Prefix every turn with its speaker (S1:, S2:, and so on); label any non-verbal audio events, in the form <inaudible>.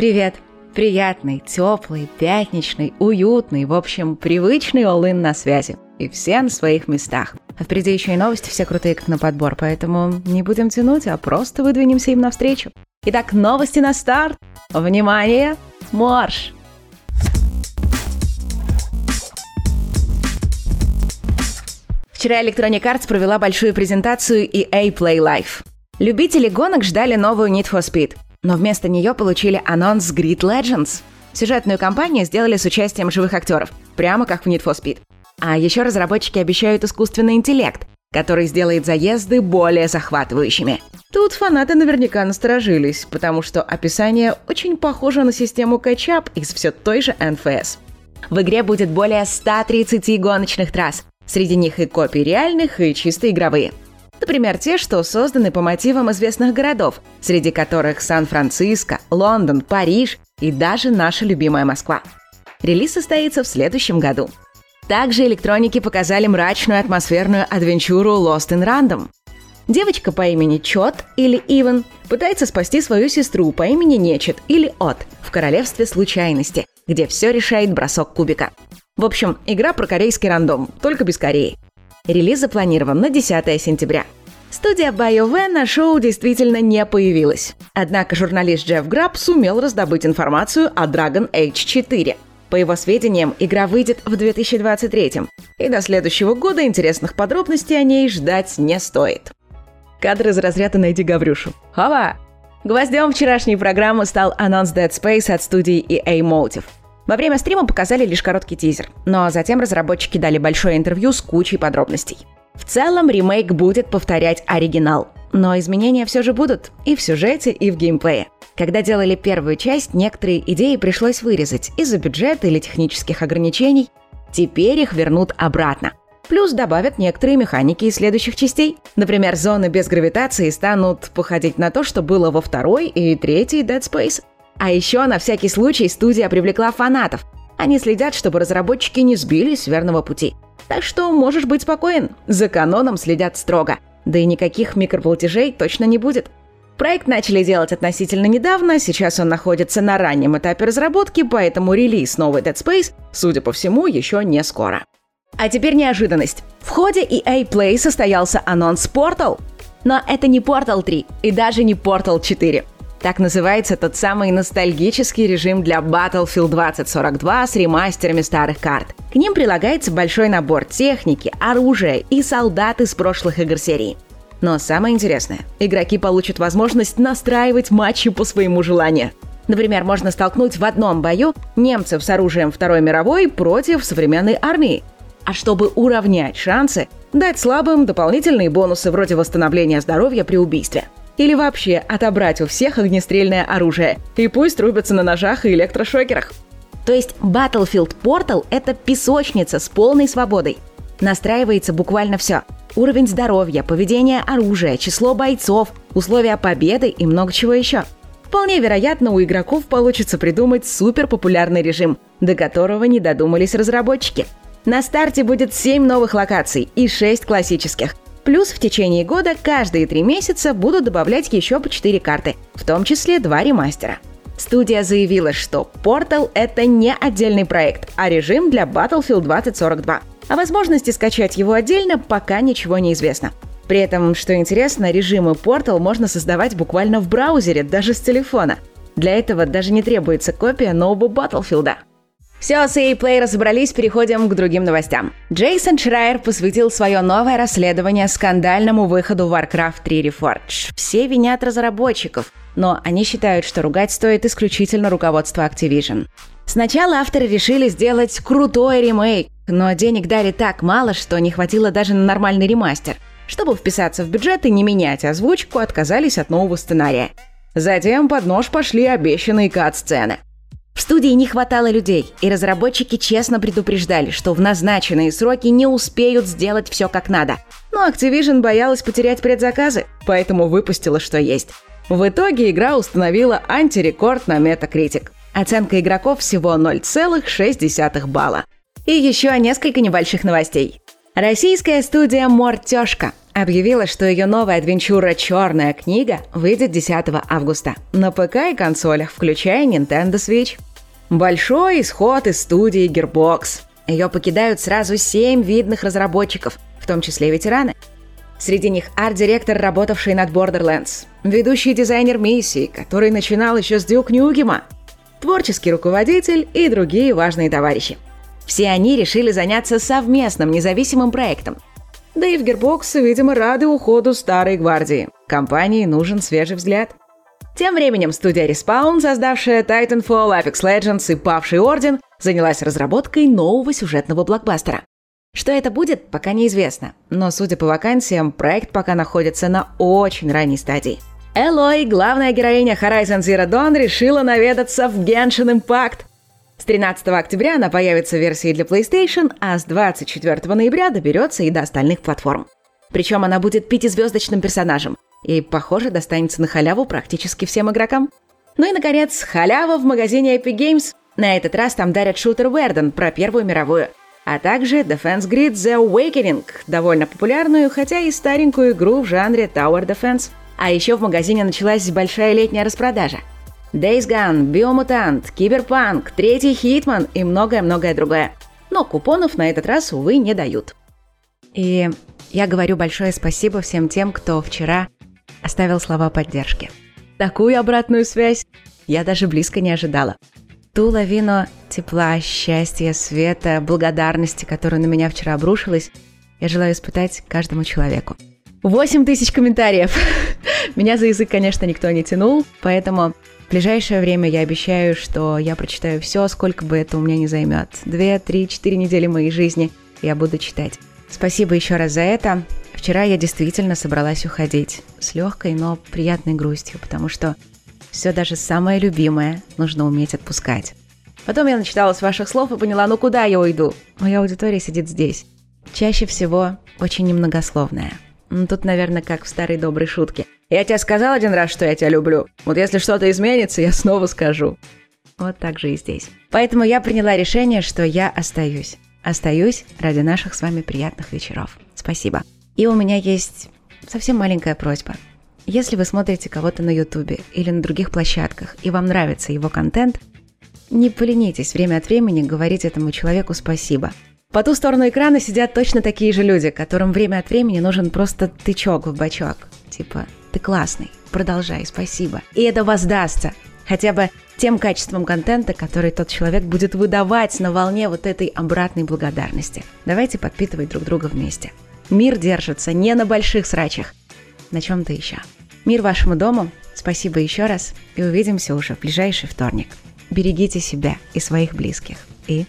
S1: Привет! Приятный, теплый, пятничный, уютный, в общем, привычный all на связи. И все на своих местах. А впереди еще и новости все крутые, как на подбор, поэтому не будем тянуть, а просто выдвинемся им навстречу. Итак, новости на старт. Внимание! Марш! Вчера Electronic Arts провела большую презентацию EA Play Life. Любители гонок ждали новую Need for Speed, но вместо нее получили анонс Grid Legends. Сюжетную кампанию сделали с участием живых актеров, прямо как в Need for Speed. А еще разработчики обещают искусственный интеллект, который сделает заезды более захватывающими. Тут фанаты наверняка насторожились, потому что описание очень похоже на систему кэтчап из все той же NFS. В игре будет более 130 гоночных трасс. Среди них и копии реальных, и чисто игровые – Например, те, что созданы по мотивам известных городов, среди которых Сан-Франциско, Лондон, Париж и даже наша любимая Москва. Релиз состоится в следующем году. Также электроники показали мрачную атмосферную адвенчуру Lost in Random. Девочка по имени Чот или Иван пытается спасти свою сестру по имени Нечет или От в королевстве случайности, где все решает бросок кубика. В общем, игра про корейский рандом, только без Кореи. Релиз запланирован на 10 сентября. Студия BioWare на шоу действительно не появилась. Однако журналист Джефф Граб сумел раздобыть информацию о Dragon Age 4. По его сведениям, игра выйдет в 2023 и до следующего года интересных подробностей о ней ждать не стоит. Кадр из разряда «Найди Гаврюшу». Хава! Гвоздем вчерашней программы стал анонс Dead Space от студии EA Motive – во время стрима показали лишь короткий тизер, но затем разработчики дали большое интервью с кучей подробностей. В целом ремейк будет повторять оригинал, но изменения все же будут и в сюжете, и в геймплее. Когда делали первую часть, некоторые идеи пришлось вырезать из-за бюджета или технических ограничений. Теперь их вернут обратно. Плюс добавят некоторые механики из следующих частей. Например, зоны без гравитации станут походить на то, что было во второй и третьей Dead Space. А еще на всякий случай студия привлекла фанатов. Они следят, чтобы разработчики не сбились с верного пути. Так что можешь быть спокоен, за каноном следят строго. Да и никаких микроплатежей точно не будет. Проект начали делать относительно недавно, сейчас он находится на раннем этапе разработки, поэтому релиз новой Dead Space, судя по всему, еще не скоро. А теперь неожиданность. В ходе EA Play состоялся анонс Portal. Но это не Portal 3 и даже не Portal 4. Так называется тот самый ностальгический режим для Battlefield 2042 с ремастерами старых карт. К ним прилагается большой набор техники, оружия и солдат из прошлых игр серии. Но самое интересное, игроки получат возможность настраивать матчи по своему желанию. Например, можно столкнуть в одном бою немцев с оружием Второй мировой против современной армии. А чтобы уравнять шансы, дать слабым дополнительные бонусы вроде восстановления здоровья при убийстве – или вообще отобрать у всех огнестрельное оружие. И пусть рубятся на ножах и электрошокерах. То есть Battlefield Portal — это песочница с полной свободой. Настраивается буквально все. Уровень здоровья, поведение оружия, число бойцов, условия победы и много чего еще. Вполне вероятно, у игроков получится придумать супер популярный режим, до которого не додумались разработчики. На старте будет 7 новых локаций и 6 классических — Плюс в течение года каждые три месяца будут добавлять еще по 4 карты, в том числе два ремастера. Студия заявила, что Portal — это не отдельный проект, а режим для Battlefield 2042. О возможности скачать его отдельно пока ничего не известно. При этом, что интересно, режимы Portal можно создавать буквально в браузере, даже с телефона. Для этого даже не требуется копия нового Battlefield. Все, с EA Play разобрались, переходим к другим новостям. Джейсон Шрайер посвятил свое новое расследование скандальному выходу Warcraft 3 Reforged. Все винят разработчиков, но они считают, что ругать стоит исключительно руководство Activision. Сначала авторы решили сделать крутой ремейк, но денег дали так мало, что не хватило даже на нормальный ремастер. Чтобы вписаться в бюджет и не менять озвучку, отказались от нового сценария. Затем под нож пошли обещанные кат-сцены – в студии не хватало людей, и разработчики честно предупреждали, что в назначенные сроки не успеют сделать все как надо. Но Activision боялась потерять предзаказы, поэтому выпустила что есть. В итоге игра установила антирекорд на Metacritic. Оценка игроков всего 0,6 балла. И еще несколько небольших новостей. Российская студия «Мортёшка» объявила, что ее новая адвенчура «Черная книга» выйдет 10 августа на ПК и консолях, включая Nintendo Switch. Большой исход из студии Gearbox. Ее покидают сразу семь видных разработчиков, в том числе ветераны. Среди них арт-директор, работавший над Borderlands, ведущий дизайнер миссии, который начинал еще с Дюк Нюгема, творческий руководитель и другие важные товарищи. Все они решили заняться совместным независимым проектом – да и в Gearbox, видимо, рады уходу старой гвардии. Компании нужен свежий взгляд. Тем временем студия Respawn, создавшая Titanfall, Apex Legends и Павший Орден, занялась разработкой нового сюжетного блокбастера. Что это будет, пока неизвестно, но, судя по вакансиям, проект пока находится на очень ранней стадии. Элой, главная героиня Horizon Zero Dawn, решила наведаться в Genshin Impact. С 13 октября она появится в версии для PlayStation, а с 24 ноября доберется и до остальных платформ. Причем она будет пятизвездочным персонажем, и, похоже, достанется на халяву практически всем игрокам. Ну и, наконец, халява в магазине Epic Games. На этот раз там дарят шутер Verdun про Первую мировую, а также Defense Grid The Awakening, довольно популярную, хотя и старенькую игру в жанре Tower Defense. А еще в магазине началась большая летняя распродажа – Days Gone, Biomutant, Cyberpunk, Третий Hitman и многое-многое другое. Но купонов на этот раз, увы, не дают. И я говорю большое спасибо всем тем, кто вчера оставил слова поддержки. Такую обратную связь я даже близко не ожидала. Ту лавину тепла, счастья, света, благодарности, которая на меня вчера обрушилась, я желаю испытать каждому человеку. 8 тысяч комментариев. <laughs> Меня за язык, конечно, никто не тянул, поэтому в ближайшее время я обещаю, что я прочитаю все, сколько бы это у меня не займет. Две, три, четыре недели моей жизни я буду читать. Спасибо еще раз за это. Вчера я действительно собралась уходить с легкой, но приятной грустью, потому что все даже самое любимое нужно уметь отпускать. Потом я начиталась ваших слов и поняла, ну куда я уйду? Моя аудитория сидит здесь. Чаще всего очень немногословная. Ну, тут, наверное, как в старой доброй шутке – я тебе сказал один раз, что я тебя люблю. Вот если что-то изменится, я снова скажу. Вот так же и здесь. Поэтому я приняла решение, что я остаюсь. Остаюсь ради наших с вами приятных вечеров. Спасибо. И у меня есть совсем маленькая просьба. Если вы смотрите кого-то на Ютубе или на других площадках, и вам нравится его контент, не поленитесь время от времени говорить этому человеку спасибо. По ту сторону экрана сидят точно такие же люди, которым время от времени нужен просто тычок в бачок. Типа, ты классный, продолжай, спасибо. И это воздастся хотя бы тем качеством контента, который тот человек будет выдавать на волне вот этой обратной благодарности. Давайте подпитывать друг друга вместе. Мир держится не на больших срачах, на чем-то еще. Мир вашему дому, спасибо еще раз и увидимся уже в ближайший вторник. Берегите себя и своих близких. И